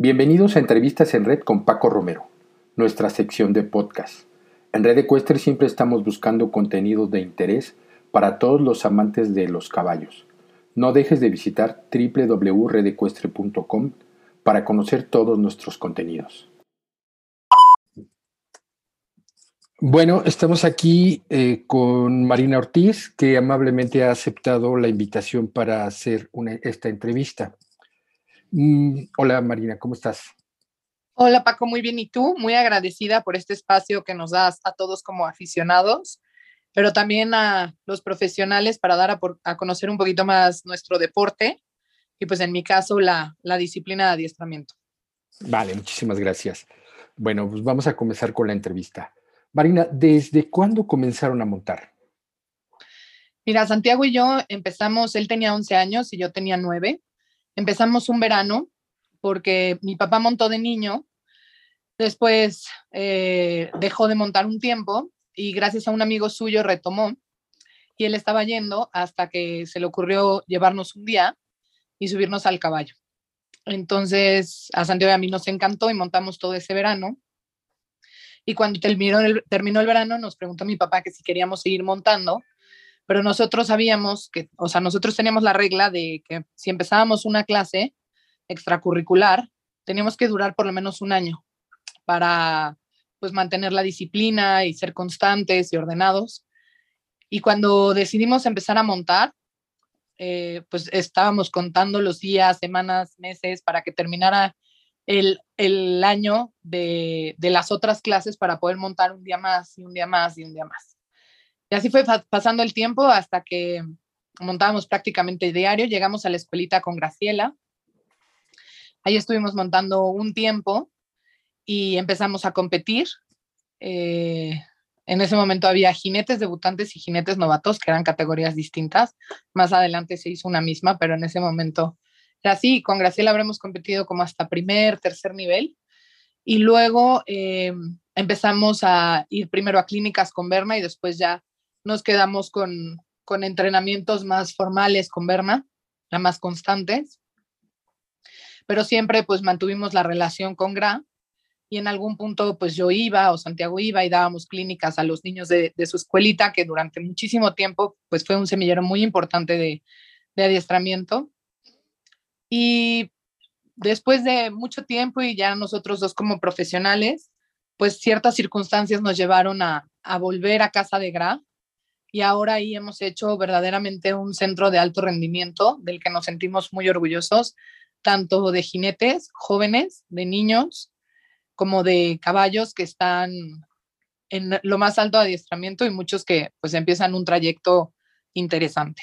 Bienvenidos a Entrevistas en Red con Paco Romero, nuestra sección de podcast. En Red Ecuestre siempre estamos buscando contenidos de interés para todos los amantes de los caballos. No dejes de visitar www.redecuestre.com para conocer todos nuestros contenidos. Bueno, estamos aquí eh, con Marina Ortiz, que amablemente ha aceptado la invitación para hacer esta entrevista. Mm, hola Marina, ¿cómo estás? Hola Paco, muy bien. ¿Y tú? Muy agradecida por este espacio que nos das a todos como aficionados, pero también a los profesionales para dar a, conocer un poquito más nuestro deporte y pues en mi caso la, la disciplina de adiestramiento. Vale, muchísimas gracias. Bueno, pues vamos a comenzar con la entrevista. Marina, ¿desde cuándo comenzaron a montar? Mira, Santiago y yo empezamos, él tenía 11 años y yo tenía 9. Empezamos un verano porque mi papá montó de niño, después eh, dejó de montar un tiempo y gracias a un amigo suyo retomó y él estaba yendo hasta que se le ocurrió llevarnos un día y subirnos al caballo. Entonces a Santiago y a mí nos encantó y montamos todo ese verano y cuando terminó el, terminó el verano, nos preguntó mi papá que si queríamos seguir montando, pero nosotros sabíamos que, o sea, nosotros teníamos la regla de que si empezábamos una clase extracurricular, teníamos que durar por lo menos un año para pues mantener la disciplina y ser constantes y ordenados. Y cuando decidimos empezar a montar, eh, pues estábamos contando los días, semanas, meses para que terminara el, año de, las otras clases para poder montar un día más y un día más y un día más. Y así fue pasando el tiempo hasta que montábamos prácticamente diario, llegamos a la escuelita con Graciela. Ahí estuvimos montando un tiempo y empezamos a competir. Eh, en ese momento había jinetes debutantes y jinetes novatos, que eran categorías distintas. Más adelante se hizo una misma, pero en ese momento Así, con Graciela habremos competido como hasta primer, tercer nivel. Y luego eh, empezamos a ir primero a clínicas con Berna y después ya nos quedamos con, con entrenamientos más formales con Berna, ya más constantes. Pero siempre pues mantuvimos la relación con Gra y en algún punto pues yo iba o Santiago iba y dábamos clínicas a los niños de, de su escuelita que durante muchísimo tiempo pues fue un semillero muy importante de, de adiestramiento y después de mucho tiempo y ya nosotros dos como profesionales, pues ciertas circunstancias nos llevaron a, volver a casa de Gra y ahora ahí hemos hecho verdaderamente un centro de alto rendimiento del que nos sentimos muy orgullosos, tanto de jinetes jóvenes, de niños, como de caballos que están en lo más alto adiestramiento y muchos que pues empiezan un trayecto interesante.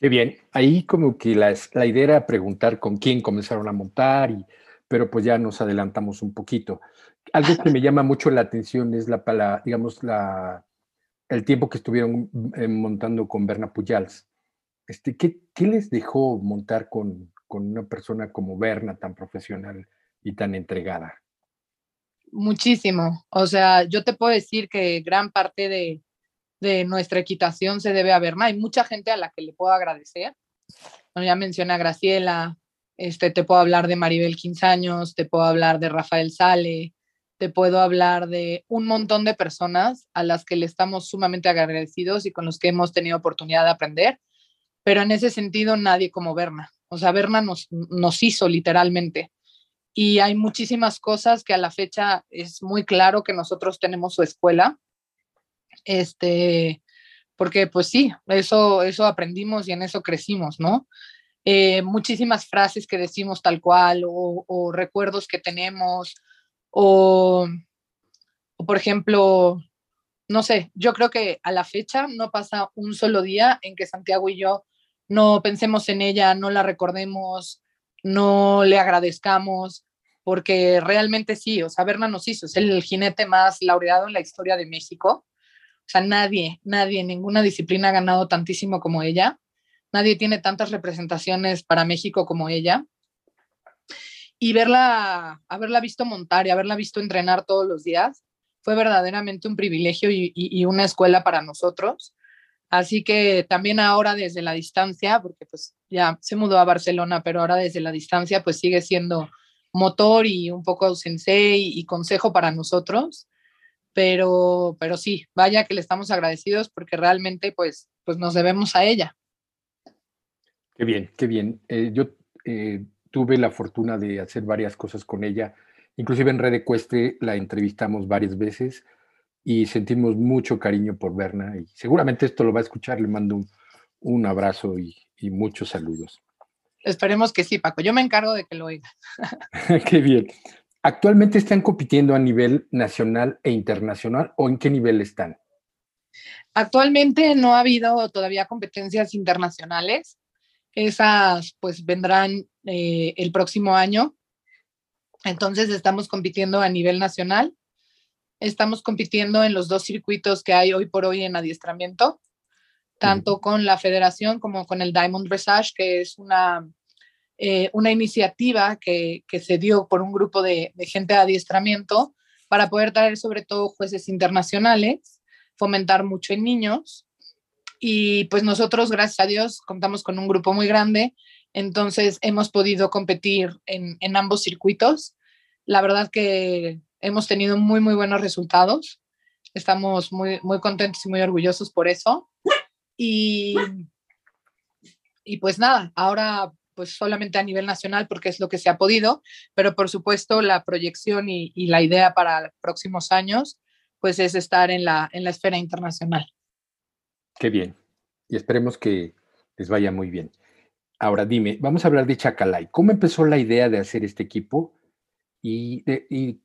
Qué bien. Ahí como que la, la, idea era preguntar con quién comenzaron a montar, y, pero pues ya nos adelantamos un poquito. Algo que me llama mucho la atención es la, la digamos, la, el tiempo que estuvieron eh, montando con Berna Pujals. Este, ¿qué, ¿Qué les dejó montar con, con una persona como Berna, tan profesional y tan entregada? Muchísimo. O sea, yo te puedo decir que gran parte de, de nuestra equitación se debe a Berna. Hay mucha gente a la que le puedo agradecer. ya menciona a Graciela, este, te puedo hablar de Maribel Quinzaños, te puedo hablar de Rafael Sale, te puedo hablar de un montón de personas a las que le estamos sumamente agradecidos y con los que hemos tenido oportunidad de aprender, pero en ese sentido nadie como Berna. O sea, Berna nos, hizo literalmente. Y hay muchísimas cosas que a la fecha es muy claro que nosotros tenemos su escuela, este, porque pues sí, eso, eso aprendimos y en eso crecimos, ¿no? Eh, muchísimas frases que decimos tal cual o, recuerdos que tenemos o, por ejemplo, no sé, yo creo que a la fecha no pasa un solo día en que Santiago y yo no pensemos en ella, no la recordemos, no le agradezcamos, porque realmente sí, o sea, Berna nos hizo, es el jinete más laureado en la historia de México o sea, nadie, nadie ninguna disciplina ha ganado tantísimo como ella. Nadie tiene tantas representaciones para México como ella. Y verla, haberla visto montar y haberla visto entrenar todos los días fue verdaderamente un privilegio y, una escuela para nosotros. Así que también ahora desde la distancia, porque pues ya se mudó a Barcelona, pero ahora desde la distancia pues sigue siendo motor y un poco sensei y consejo para nosotros. Pero, pero sí, vaya que le estamos agradecidos porque realmente pues, pues nos debemos a ella. Qué bien, qué bien. Eh, yo eh, tuve la fortuna de hacer varias cosas con ella. Inclusive en Red Ecuestre la entrevistamos varias veces y sentimos mucho cariño por Berna y seguramente esto lo va a escuchar. Le mando un, abrazo y, muchos saludos. Esperemos que sí, Paco. Yo me encargo de que lo oiga. Qué bien. ¿Actualmente están compitiendo a nivel nacional e internacional o en qué nivel están? Actualmente no ha habido todavía competencias internacionales. Esas pues vendrán eh, el próximo año. Entonces estamos compitiendo a nivel nacional. Estamos compitiendo en los dos circuitos que hay hoy por hoy en adiestramiento, tanto con la federación como con el Diamond Dressage, que es una, eh, una iniciativa que, que, se dio por un grupo de, de gente de adiestramiento para poder traer sobre todo jueces internacionales, fomentar mucho en niños. Y pues nosotros, gracias a Dios, contamos con un grupo muy grande, entonces hemos podido competir en, en ambos circuitos. La verdad que hemos tenido muy, muy buenos resultados. Estamos muy, muy contentos y muy orgullosos por eso. Y, y pues nada, ahora pues solamente a nivel nacional porque es lo que se ha podido, pero por supuesto la proyección y, y la idea para próximos años pues es estar en la, en la esfera internacional. Qué bien. Y esperemos que les vaya muy bien. Ahora dime, vamos a hablar de Chacalay. ¿Cómo empezó la idea de hacer este equipo? Y,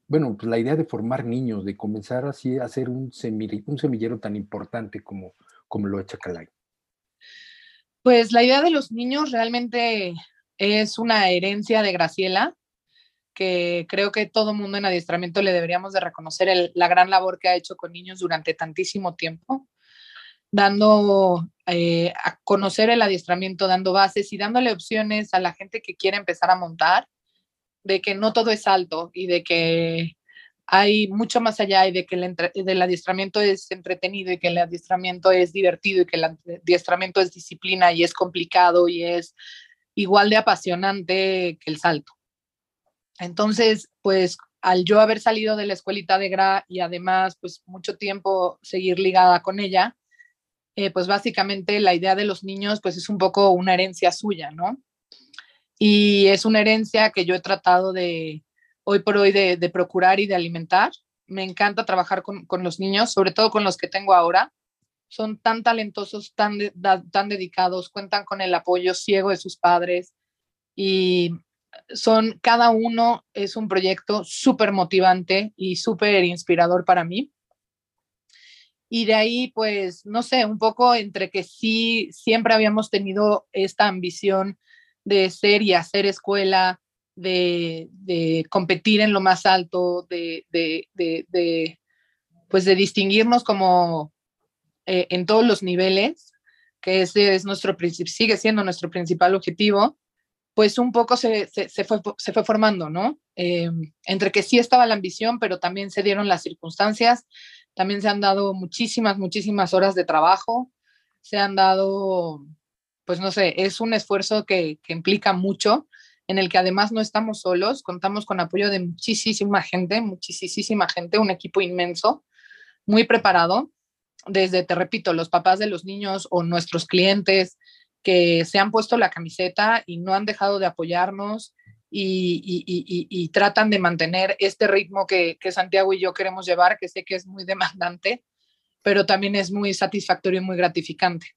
bueno, pues la idea de formar niños, de comenzar así a hacer un, semillero tan importante como, como lo es Chacalay. Pues la idea de los niños realmente es una herencia de Graciela, que creo que todo mundo en adiestramiento le deberíamos de reconocer la gran labor que ha hecho con niños durante tantísimo tiempo, dando eh, a conocer el adiestramiento, dando bases y dándole opciones a la gente que quiere empezar a montar de que no todo es alto y de que hay mucho más allá y de que el, adiestramiento es entretenido y que el adiestramiento es divertido y que el adiestramiento es disciplina y es complicado y es igual de apasionante que el salto. Entonces, pues al yo haber salido de la escuelita de GRA y además pues mucho tiempo seguir ligada con ella, eh, pues básicamente la idea de los niños pues es un poco una herencia suya, ¿no? y es una herencia que yo he tratado de hoy por hoy de, procurar y de alimentar. Me encanta trabajar con, los niños, sobre todo con los que tengo ahora. Son tan talentosos, tan, tan dedicados, cuentan con el apoyo ciego de sus padres y son, cada uno es un proyecto súper motivante y súper inspirador para mí. Y de ahí, pues, no sé, un poco entre que sí, siempre habíamos tenido esta ambición de ser y hacer escuela, de, competir en lo más alto, de, pues de distinguirnos como eh, en todos los niveles, que ese es nuestro sigue siendo nuestro principal objetivo, pues un poco se, fue, se fue, formando, ¿no? Eh, entre que sí estaba la ambición, pero también se dieron las circunstancias, también se han dado muchísimas, muchísimas horas de trabajo, se han dado pues no sé, es un esfuerzo que, implica mucho, en el que además no estamos solos, contamos con apoyo de muchísima gente, muchísima gente, un equipo inmenso, muy preparado, desde, te repito, los papás de los niños o nuestros clientes que se han puesto la camiseta y no han dejado de apoyarnos y, tratan de mantener este ritmo que, que Santiago y yo queremos llevar, que sé que es muy demandante, pero también es muy satisfactorio y muy gratificante.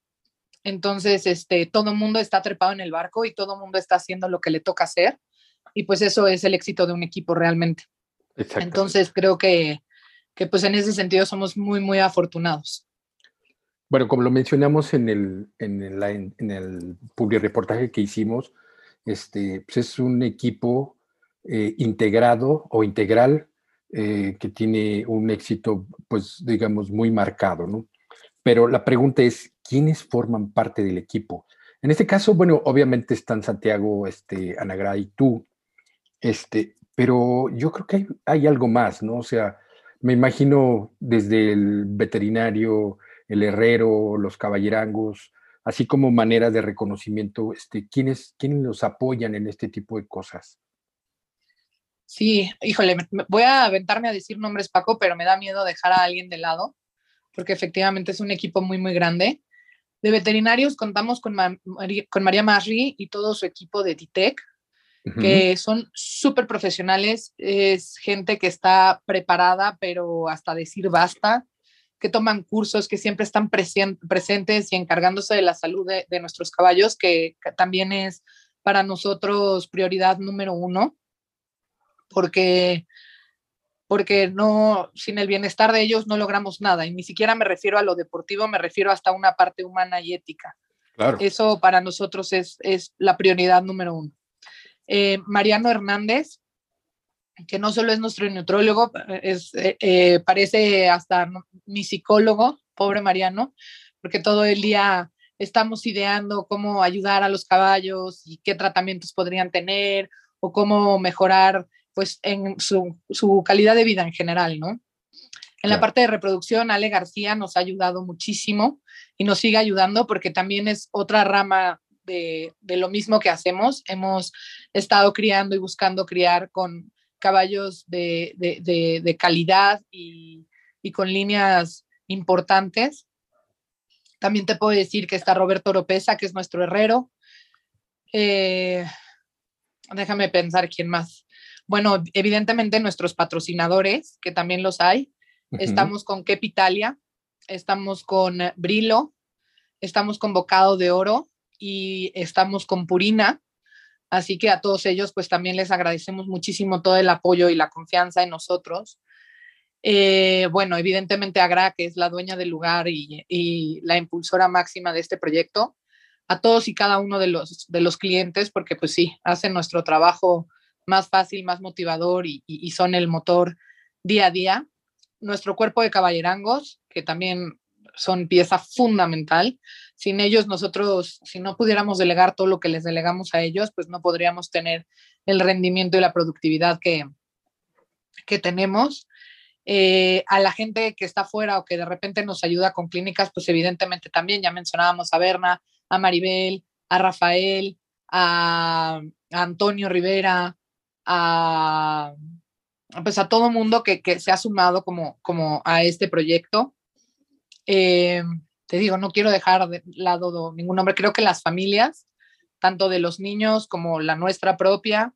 Entonces, este, todo el mundo está trepado en el barco y todo el mundo está haciendo lo que le toca hacer. Y pues eso es el éxito de un equipo realmente. Entonces, creo que, que, pues en ese sentido somos muy, muy afortunados. Bueno, como lo mencionamos en el, en el, en el reportaje que hicimos, este, pues es un equipo eh, integrado o integral eh, que tiene un éxito, pues digamos, muy marcado, ¿no? Pero la pregunta es, ¿quiénes forman parte del equipo? En este caso, bueno, obviamente están Santiago, este, Anagra y tú, este, pero yo creo que hay, algo más, ¿no? O sea, me imagino desde el veterinario, el herrero, los caballerangos, así como maneras de reconocimiento, este, ¿quiénes, ¿quiénes nos apoyan en este tipo de cosas? Sí, híjole, voy a aventarme a decir nombres, Paco, pero me da miedo dejar a alguien de lado, porque efectivamente es un equipo muy, muy grande. De veterinarios contamos con, con María Masri y todo su equipo de TITEC, que son súper profesionales, es gente que está preparada, pero hasta decir basta, que toman cursos, que siempre están presentes y encargándose de la salud de, de nuestros caballos, que también es para nosotros prioridad número uno porque, porque no, sin el bienestar de ellos no logramos nada. Y ni siquiera me refiero a lo deportivo, me refiero hasta a una parte humana y ética. Eso para nosotros es, es la prioridad número uno. Eh, Mariano Hernández, que no solo es nuestro neutrólogo, es, eh, eh, parece hasta mi psicólogo, pobre Mariano, porque todo el día estamos ideando cómo ayudar a los caballos y qué tratamientos podrían tener o cómo mejorar pues en su, su calidad de vida en general, ¿no? En la parte de reproducción, Ale García nos ha ayudado muchísimo y nos sigue ayudando porque también es otra rama de, de, lo mismo que hacemos. Hemos estado criando y buscando criar con caballos de, de, de calidad y, y, con líneas importantes. También te puedo decir que está Roberto Oropesa, que es nuestro herrero. Eh, déjame pensar quién más. Bueno, evidentemente nuestros patrocinadores, que también los hay. Estamos con Kepitalia, estamos con Brilo, estamos con Bocado de Oro y estamos con Purina. Así que a todos ellos, pues también les agradecemos muchísimo todo el apoyo y la confianza en nosotros. Eh, bueno, evidentemente a Gra, que es la dueña del lugar y, la impulsora máxima de este proyecto, a todos y cada uno de los clientes, porque pues sí, hacen nuestro trabajo más fácil, más motivador y, son el motor día a día. Nuestro cuerpo de caballerangos, que también son pieza fundamental. Sin ellos, nosotros, si no pudiéramos delegar todo lo que les delegamos a ellos, pues no podríamos tener el rendimiento y la productividad que, que tenemos. Eh, a la gente que está fuera o que de repente nos ayuda con clínicas, pues evidentemente también, ya mencionábamos a Berna, a Maribel, a Rafael, a Antonio Rivera, a, pues a todo mundo que, que, se ha sumado como, como a este proyecto. Eh, te digo, no quiero dejar de lado ningún nombre. Creo que las familias, tanto de los niños como la nuestra propia,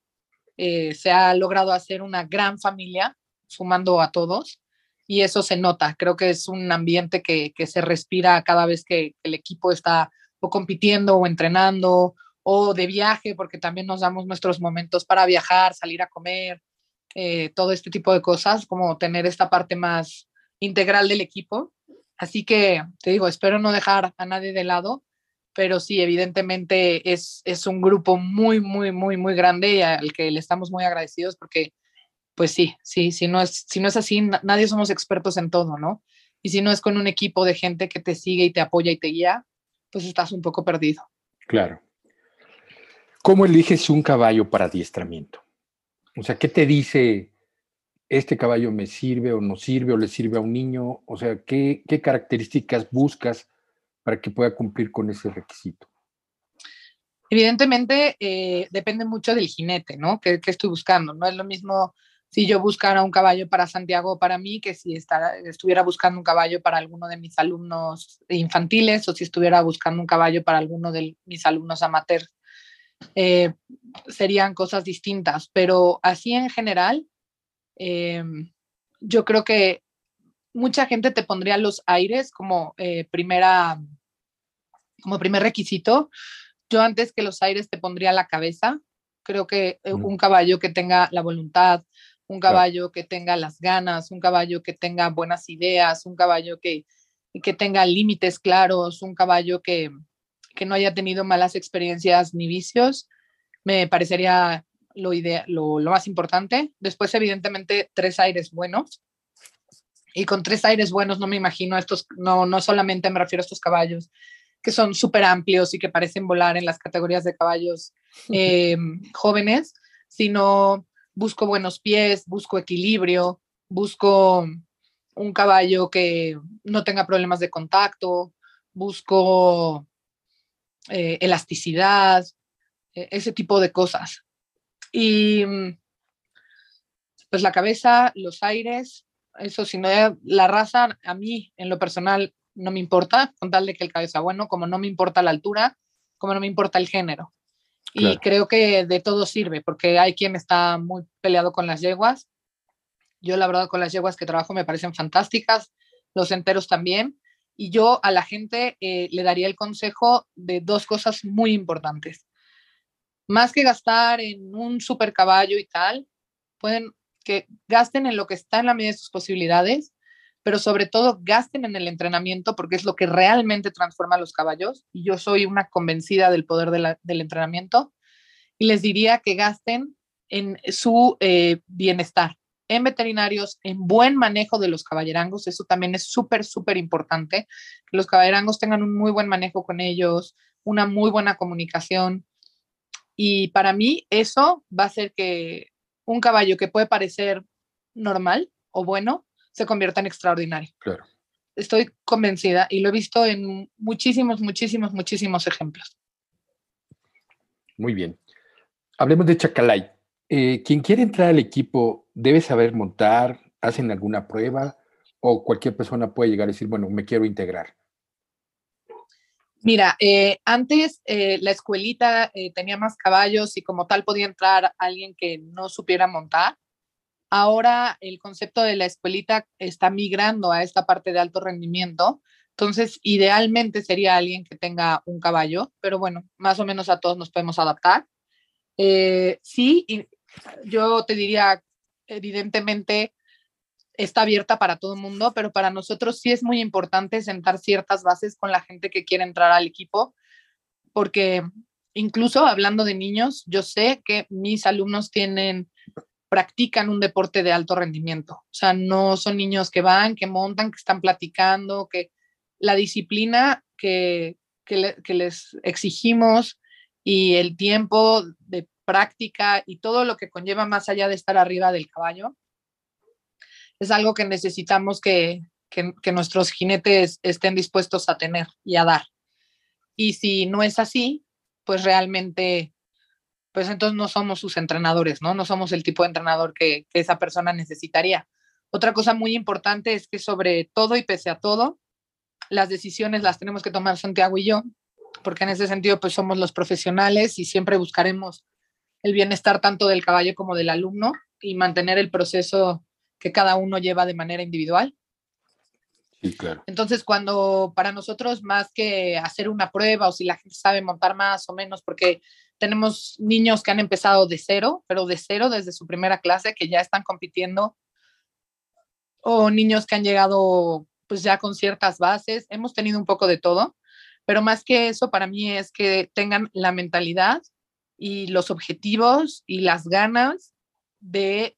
eh, se ha logrado hacer una gran familia, sumando a todos, y eso se nota. Creo que es un ambiente que, que se respira cada vez que el equipo está o compitiendo o entrenando o de viaje, porque también nos damos nuestros momentos para viajar, salir a comer, eh, todo este tipo de cosas, como tener esta parte más integral del equipo. Así que te digo, espero no dejar a nadie de lado, pero sí, evidentemente es, es un grupo muy, muy, muy, muy grande y al que le estamos muy agradecidos porque, pues sí, sí, si no es, si no es así, nadie somos expertos en todo, ¿no? Y si no es con un equipo de gente que te sigue y te apoya y te guía, pues estás un poco perdido. Claro. ¿Cómo eliges un caballo para adiestramiento? O sea, ¿qué te dice este caballo me sirve o no sirve o le sirve a un niño? O sea, ¿qué, características buscas para que pueda cumplir con ese requisito? Evidentemente, eh, depende mucho del jinete, ¿no? ¿Qué, estoy buscando? No es lo mismo si yo buscara un caballo para Santiago para mí que si estuviera buscando un caballo para alguno de mis alumnos infantiles o si estuviera buscando un caballo para alguno de mis alumnos amateurs. Eh, serían cosas distintas, pero así en general, eh, yo creo que mucha gente te pondría los aires como eh, primera, como primer requisito. Yo antes que los aires te pondría la cabeza. Creo que un caballo que tenga la voluntad, un caballo que tenga las ganas, un caballo que tenga buenas ideas, un caballo que, que tenga límites claros, un caballo que, que no haya tenido malas experiencias ni vicios, me parecería lo, lo, lo, más importante. Después, evidentemente, tres aires buenos. Y con tres aires buenos no me imagino estos, no, no solamente me refiero a estos caballos que son súper amplios y que parecen volar en las categorías de caballos eh, jóvenes, sino busco buenos pies, busco equilibrio, busco un caballo que no tenga problemas de contacto, busco eh, elasticidad, e, ese tipo de cosas. Y pues la cabeza, los aires, eso si no la raza, a mí en lo personal no me importa, con tal de que el cabeza bueno, como no me importa la altura, como no me importa el género. Y creo que de todo sirve, porque hay quien está muy peleado con las yeguas. Yo la verdad con las yeguas que trabajo me parecen fantásticas, los enteros también. Y yo a la gente eh, le daría el consejo de dos cosas muy importantes. Más que gastar en un super caballo y tal, pueden que gasten en lo que está en la medida de sus posibilidades pero sobre todo gasten en el entrenamiento porque es lo que realmente transforma a los caballos. Y yo soy una convencida del poder del entrenamiento. Y les diría que gasten en su eh, bienestar, en veterinarios, en buen manejo de los caballerangos. Eso también es súper, súper importante. Que los caballerangos tengan un muy buen manejo con ellos, una muy buena comunicación. Y para mí eso va a hacer que un caballo que puede parecer normal o bueno, se convierta en extraordinario. Claro. Estoy convencida y lo he visto en muchísimos, muchísimos, muchísimos ejemplos. Muy bien. Hablemos de Chacalay. Eh, quien quiere entrar al equipo debe saber montar, hacen alguna prueba o cualquier persona puede llegar a decir, bueno, me quiero integrar. Mira, eh, antes eh, la escuelita tenía más caballos y como tal podía entrar alguien que no supiera montar. Ahora el concepto de la escuelita está migrando a esta parte de alto rendimiento. Entonces, idealmente sería alguien que tenga un caballo, pero bueno, más o menos a todos nos podemos adaptar. Eh, sí, yo te diría, evidentemente, está abierta para todo el mundo, pero para nosotros sí es muy importante sentar ciertas bases con la gente que quiere entrar al equipo, porque incluso hablando de niños, yo sé que mis alumnos tienen practican un deporte de alto rendimiento. O sea, no son niños que van, que montan, que están platicando, que la disciplina que, que, les exigimos y el tiempo de práctica y todo lo que conlleva más allá de estar arriba del caballo, es algo que necesitamos que, que, nuestros jinetes estén dispuestos a tener y a dar. Y si no es así, pues realmente pues entonces no somos sus entrenadores, ¿no? No somos el tipo de entrenador que, esa persona necesitaría. Otra cosa muy importante es que sobre todo y pese a todo, las decisiones las tenemos que tomar Santiago y yo, porque en ese sentido pues somos los profesionales y siempre buscaremos el bienestar tanto del caballo como del alumno y mantener el proceso que cada uno lleva de manera individual. Sí, claro. Entonces, cuando para nosotros más que hacer una prueba o si la gente sabe montar más o menos, porque tenemos niños que han empezado de cero, pero de cero desde su primera clase, que ya están compitiendo, o niños que han llegado pues ya con ciertas bases. Hemos tenido un poco de todo, pero más que eso para mí es que tengan la mentalidad y los objetivos y las ganas de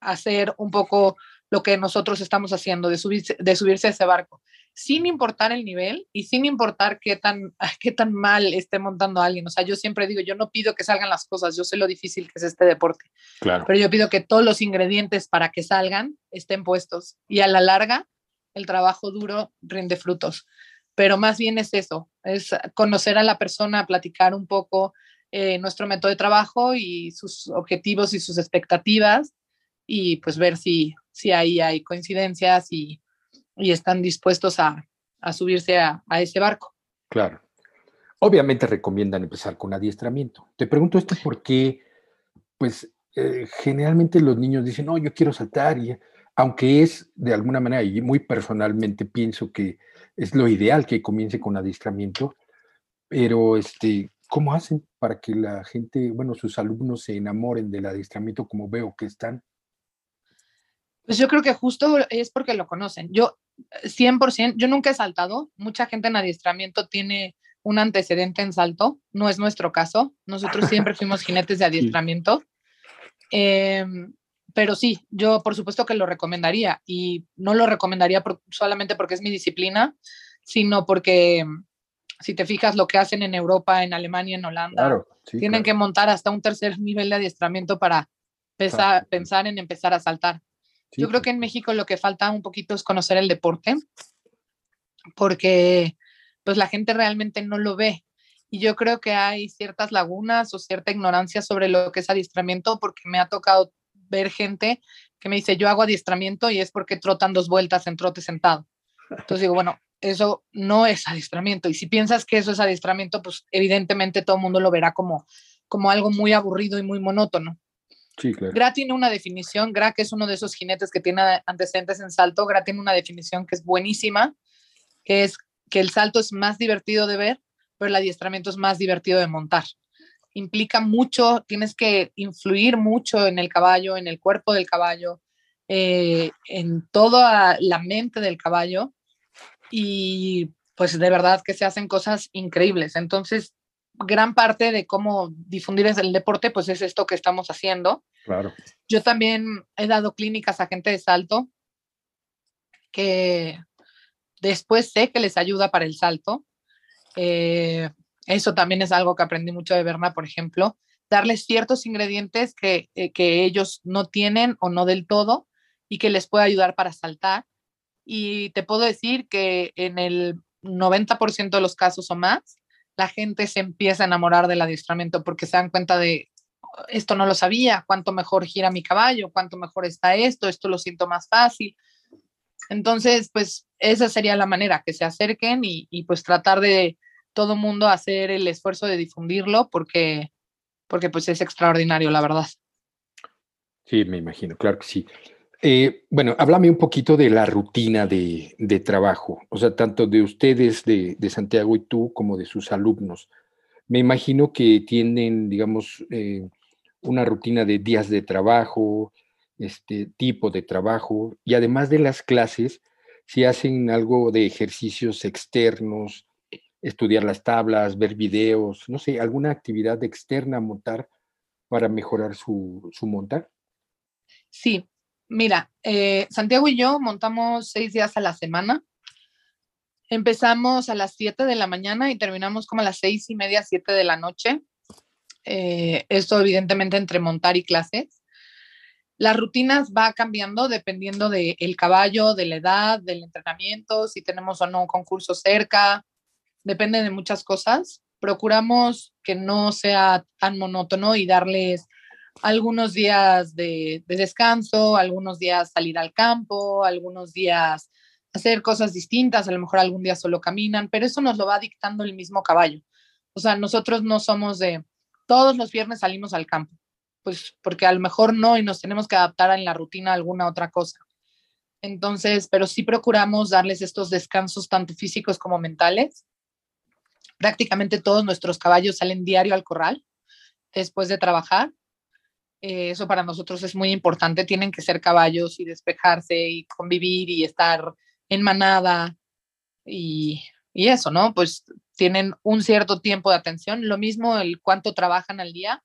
hacer un poco lo que nosotros estamos haciendo, de subirse, de subirse a ese barco sin importar el nivel y sin importar qué tan, qué tan mal esté montando alguien. O sea, yo siempre digo, yo no pido que salgan las cosas, yo sé lo difícil que es este deporte. Claro. Pero yo pido que todos los ingredientes para que salgan estén puestos y a la larga el trabajo duro rinde frutos. Pero más bien es eso, es conocer a la persona, platicar un poco eh, nuestro método de trabajo y sus objetivos y sus expectativas y pues ver si, si ahí hay coincidencias y, y están dispuestos a, subirse a, ese barco. Claro. Obviamente recomiendan empezar con adiestramiento. Te pregunto esto porque, pues, eh, generalmente los niños dicen, no, yo quiero saltar, y aunque es de alguna manera, y muy personalmente pienso que es lo ideal que comience con adiestramiento, pero este, ¿cómo hacen para que la gente, bueno, sus alumnos se enamoren del adiestramiento como veo que están? Pues yo creo que justo es porque lo conocen. Yo 100%, yo nunca he saltado. Mucha gente en adiestramiento tiene un antecedente en salto. No es nuestro caso. Nosotros siempre fuimos jinetes de adiestramiento. Em, pero sí, yo por supuesto que lo recomendaría y no lo recomendaría solamente porque es mi disciplina, sino porque si te fijas lo que hacen en Europa, en Alemania, en Holanda, tienen que montar hasta un tercer nivel de adiestramiento para pensar en empezar a saltar. Yo creo que en México lo que falta un poquito es conocer el deporte, porque pues la gente realmente no lo ve. Y yo creo que hay ciertas lagunas o cierta ignorancia sobre lo que es adiestramiento, porque me ha tocado ver gente que me dice, yo hago adiestramiento y es porque trotan dos vueltas en trote sentado. Entonces digo, bueno, eso no es adiestramiento. Y si piensas que eso es adiestramiento, pues evidentemente todo el mundo lo verá como, como algo muy aburrido y muy monótono. Sí. Gra tiene una definición, Gra que es uno de esos jinetes que tiene antecedentes en salto, Gra tiene una definición que es buenísima, que es que el salto es más divertido de ver, pero el adiestramiento es más divertido de montar. Implica mucho, tienes que influir mucho en el caballo, en el cuerpo del caballo, eh, en toda la mente del caballo y pues de verdad que se hacen cosas increíbles. Entonces, gran parte de cómo difundir el deporte, pues es esto que estamos haciendo. Claro. Yo también he dado clínicas a gente de salto que después sé que les ayuda para el salto. Eh, eso también es algo que aprendí mucho de Berna, por ejemplo, darles ciertos ingredientes que, eh, que ellos no tienen o no del todo y que les puede ayudar para saltar. Y te puedo decir que en el 90% de los casos o más, la gente se empieza a enamorar del adiestramiento porque se dan cuenta de esto no lo sabía, cuánto mejor gira mi caballo, cuánto mejor está esto, esto lo siento más fácil. Entonces, pues esa sería la manera, que se acerquen y, y pues tratar de todo mundo hacer el esfuerzo de difundirlo porque, porque pues es extraordinario, la verdad. Sí, me imagino, claro que sí. Eh, bueno, háblame un poquito de la rutina de, trabajo, o sea, tanto de ustedes, de, de, Santiago y tú, como de sus alumnos. Me imagino que tienen, digamos, eh, una rutina de días de trabajo, este tipo de trabajo, y además de las clases, si hacen algo de ejercicios externos, estudiar las tablas, ver videos, no sé, alguna actividad externa a montar para mejorar su, su montar. Sí, Mira, eh, Santiago y yo montamos seis días a la semana. Empezamos a las 7 de la mañana y terminamos como a las seis y media, siete de la noche. Eh, esto evidentemente entre montar y clases. Las rutinas va cambiando dependiendo del caballo, de la edad, del entrenamiento, si tenemos o no un concurso cerca, depende de muchas cosas. Procuramos que no sea tan monótono y darles algunos días de, descanso, algunos días salir al campo, algunos días hacer cosas distintas, a lo mejor algún día solo caminan, pero eso nos lo va dictando el mismo caballo. O sea, nosotros no somos de todos los viernes salimos al campo, pues porque a lo mejor no y nos tenemos que adaptar en la rutina a alguna otra cosa. Entonces, pero sí procuramos darles estos descansos tanto físicos como mentales. Prácticamente todos nuestros caballos salen diario al corral después de trabajar eh, eso para nosotros es muy importante. Tienen que ser caballos y despejarse y convivir y estar en manada y, y eso, ¿no? Pues tienen un cierto tiempo de atención. Lo mismo el cuánto trabajan al día.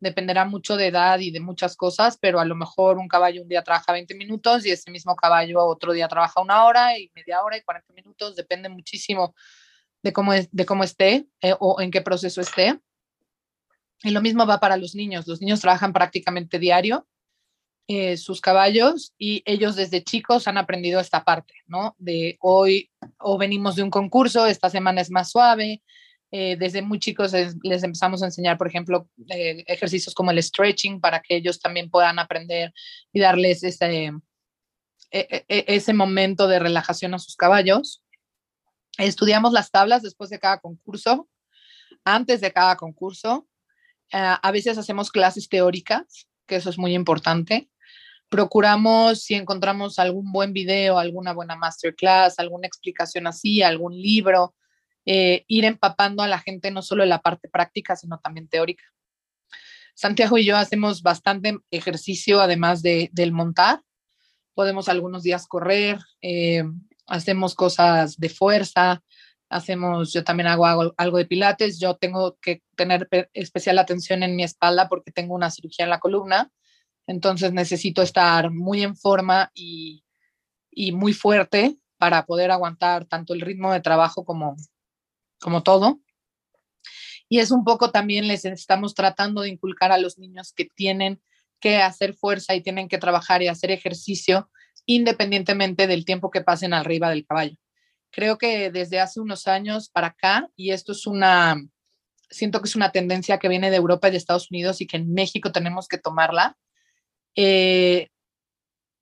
Dependerá mucho de edad y de muchas cosas, pero a lo mejor un caballo un día trabaja 20 minutos y ese mismo caballo otro día trabaja una hora y media hora y 40 minutos. Depende muchísimo de cómo, es, de cómo esté eh, o en qué proceso esté. Y lo mismo va para los niños. Los niños trabajan prácticamente diario eh, sus caballos y ellos desde chicos han aprendido esta parte, ¿no? De hoy o venimos de un concurso, esta semana es más suave. Eh, desde muy chicos les empezamos a enseñar, por ejemplo, eh, ejercicios como el stretching para que ellos también puedan aprender y darles ese, e, e, e, ese momento de relajación a sus caballos. Estudiamos las tablas después de cada concurso, antes de cada concurso, Ah, a veces hacemos clases teóricas, que eso es muy importante. Procuramos, si encontramos algún buen video, alguna buena masterclass, alguna explicación así, algún libro, eh, ir empapando a la gente no solo en la parte práctica, sino también teórica. Santiago y yo hacemos bastante ejercicio, además de, del montar. Podemos algunos días correr, eh, hacemos cosas de fuerza, hacemos, yo también hago, algo de pilates, yo tengo que tener especial atención en mi espalda porque tengo una cirugía en la columna, entonces necesito estar muy en forma y, muy fuerte para poder aguantar tanto el ritmo de trabajo como, como todo. Y es un poco también les estamos tratando de inculcar a los niños que tienen que hacer fuerza y tienen que trabajar y hacer ejercicio independientemente del tiempo que pasen arriba del caballo. Creo que desde hace unos años para acá, y esto es una, siento que es una tendencia que viene de Europa y de Estados Unidos y que en México tenemos que tomarla, eh,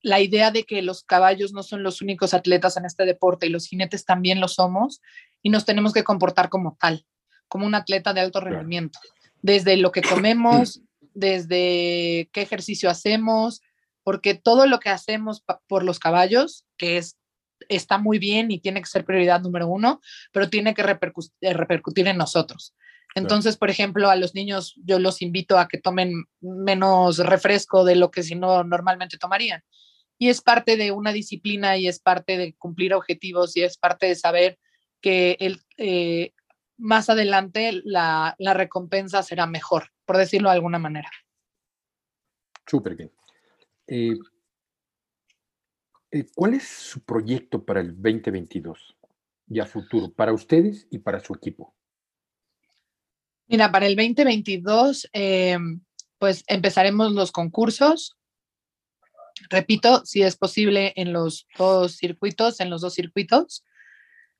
la idea de que los caballos no son los únicos atletas en este deporte y los jinetes también lo somos y nos tenemos que comportar como tal, como un atleta de alto rendimiento, desde lo que comemos, desde qué ejercicio hacemos, porque todo lo que hacemos por los caballos, que es está muy bien y tiene que ser prioridad número uno, pero tiene que eh, repercutir en nosotros. Entonces, por ejemplo, a los niños yo los invito a que tomen menos refresco de lo que si no normalmente tomarían. Y es parte de una disciplina y es parte de cumplir objetivos y es parte de saber que el, eh, más adelante la, la recompensa será mejor, por decirlo de alguna manera. Súper bien. Eh, eh, ¿Cuál es su proyecto para el 2022 y a futuro, para ustedes y para su equipo? Mira, para el 2022, eh, pues empezaremos los concursos. Repito, si es posible en los dos circuitos, en los dos circuitos.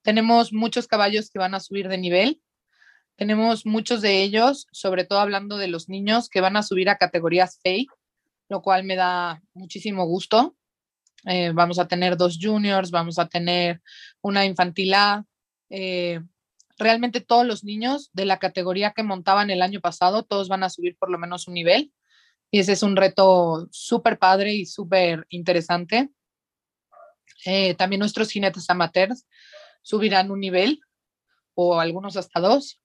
Tenemos muchos caballos que van a subir de nivel. Tenemos muchos de ellos, sobre todo hablando de los niños, que van a subir a categorías fake lo cual me da muchísimo gusto. Eh, vamos a tener dos juniors, vamos a tener una infantil A. Eh, realmente todos los niños de la categoría que montaban el año pasado, todos van a subir por lo menos un nivel. Y ese es un reto súper padre y súper interesante. Eh, también nuestros jinetes amateurs subirán un nivel o algunos hasta dos.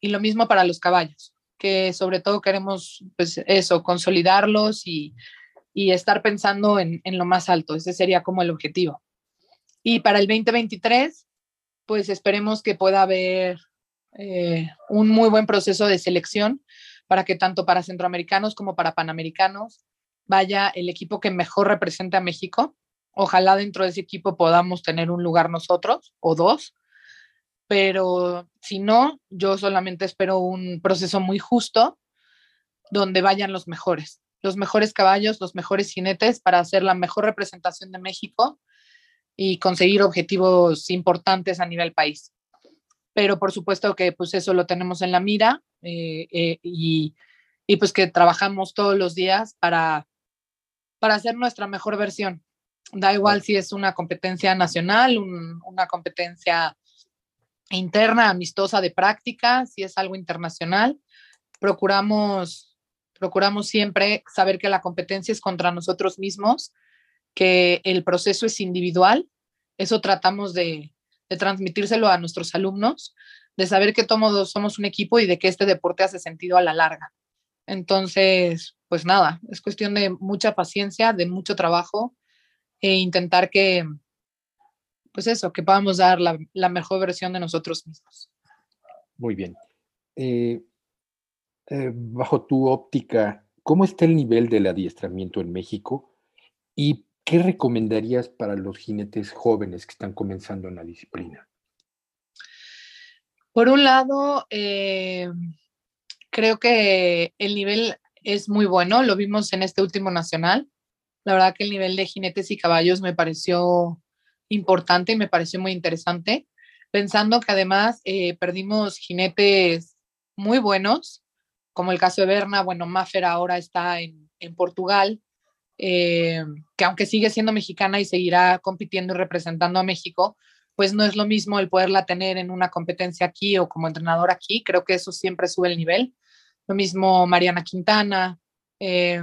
Y lo mismo para los caballos que sobre todo queremos, pues eso, consolidarlos y, estar pensando en, lo más alto. Ese sería como el objetivo. Y para el 2023, pues esperemos que pueda haber eh, un muy buen proceso de selección para que tanto para centroamericanos como para panamericanos vaya el equipo que mejor represente a México. Ojalá dentro de ese equipo podamos tener un lugar nosotros o dos pero si no, yo solamente espero un proceso muy justo donde vayan los mejores, los mejores caballos, los mejores jinetes para hacer la mejor representación de México y conseguir objetivos importantes a nivel país. Pero por supuesto que pues eso lo tenemos en la mira eh, eh, y, y, pues que trabajamos todos los días para, para hacer nuestra mejor versión. Da igual si es una competencia nacional, una competencia interna, amistosa de práctica, si es algo internacional. Procuramos, procuramos siempre saber que la competencia es contra nosotros mismos, que el proceso es individual. Eso tratamos de, transmitírselo a nuestros alumnos, de saber que todos somos un equipo y de que este deporte hace sentido a la larga. Entonces, pues nada, es cuestión de mucha paciencia, de mucho trabajo e intentar que, pues eso, que podamos dar la, mejor versión de nosotros mismos. Muy bien. Eh, eh, bajo tu óptica, ¿cómo está el nivel del adiestramiento en México? ¿Y qué recomendarías para los jinetes jóvenes que están comenzando en la disciplina? Por un lado, eh, creo que el nivel es muy bueno, lo vimos en este último nacional. La verdad que el nivel de jinetes y caballos me pareció importante y me pareció muy interesante, pensando que además eh, perdimos jinetes muy buenos, como el caso de Berna, bueno, Maffer ahora está en, Portugal, eh, que aunque sigue siendo mexicana y seguirá compitiendo y representando a México, pues no es lo mismo el poderla tener en una competencia aquí o como entrenador aquí, creo que eso siempre sube el nivel. Lo mismo Mariana Quintana, eh,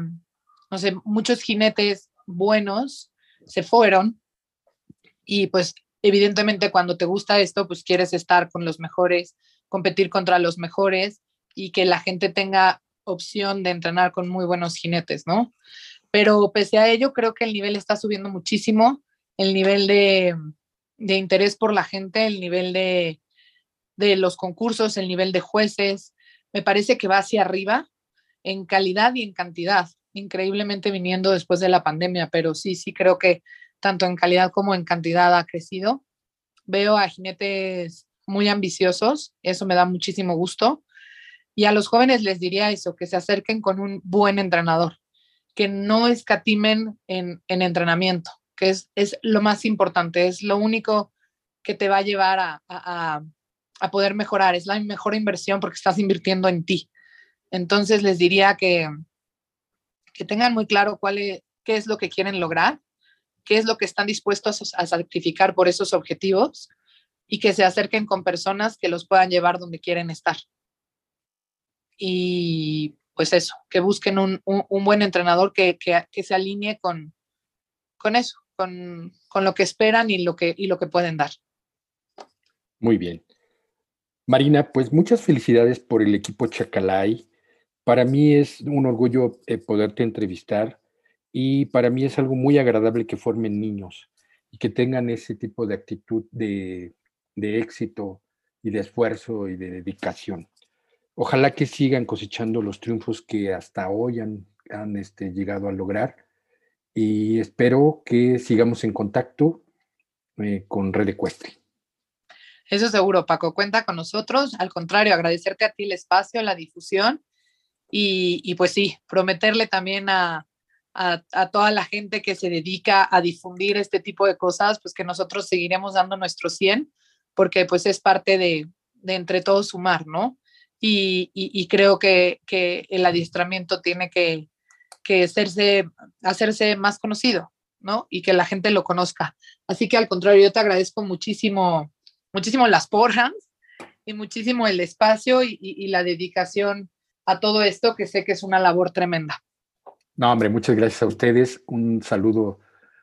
no sé, muchos jinetes buenos se fueron y pues evidentemente cuando te gusta esto, pues quieres estar con los mejores, competir contra los mejores y que la gente tenga opción de entrenar con muy buenos jinetes, ¿no? Pero pese a ello, creo que el nivel está subiendo muchísimo, el nivel de, interés por la gente, el nivel de, de los concursos, el nivel de jueces, me parece que va hacia arriba en calidad y en cantidad, increíblemente viniendo después de la pandemia, pero sí, sí creo que tanto en calidad como en cantidad ha crecido. Veo a jinetes muy ambiciosos, eso me da muchísimo gusto. Y a los jóvenes les diría eso, que se acerquen con un buen entrenador, que no escatimen en, entrenamiento, que es, lo más importante, es lo único que te va a llevar a, a, a, poder mejorar, es la mejor inversión porque estás invirtiendo en ti. Entonces les diría que, que tengan muy claro cuál es, qué es lo que quieren lograr, qué es lo que están dispuestos a sacrificar por esos objetivos y que se acerquen con personas que los puedan llevar donde quieren estar. Y pues eso, que busquen un, buen entrenador que, se alinee con, con eso, con, lo que esperan y lo que, y lo que pueden dar. Muy bien. Marina, pues muchas felicidades por el equipo Chacalay. Para mí es un orgullo eh, poderte entrevistar y para mí es algo muy agradable que formen niños y que tengan ese tipo de actitud de, de éxito y de esfuerzo y de dedicación. Ojalá que sigan cosechando los triunfos que hasta hoy han, han este, llegado a lograr y espero que sigamos en contacto eh, con Red Ecuestre. Eso seguro, Paco. Cuenta con nosotros. Al contrario, agradecerte a ti el espacio, la difusión y, pues sí, prometerle también a, a, toda la gente que se dedica a difundir este tipo de cosas, pues que nosotros seguiremos dando nuestro 100, porque pues es parte de, de entre todos sumar, ¿no? Y, creo que, el adiestramiento tiene que, hacerse, más conocido, ¿no? Y que la gente lo conozca. Así que al contrario, yo te agradezco muchísimo, muchísimo las porras y muchísimo el espacio y, la dedicación a todo esto, que sé que es una labor tremenda. No, hombre, muchas gracias a ustedes. Un saludo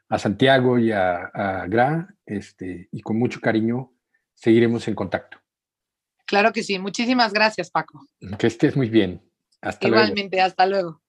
a Santiago y a, a Gra, este, y con mucho cariño seguiremos en contacto. Claro que sí. Muchísimas gracias, Paco. Que estés muy bien. Hasta Igualmente, hasta luego.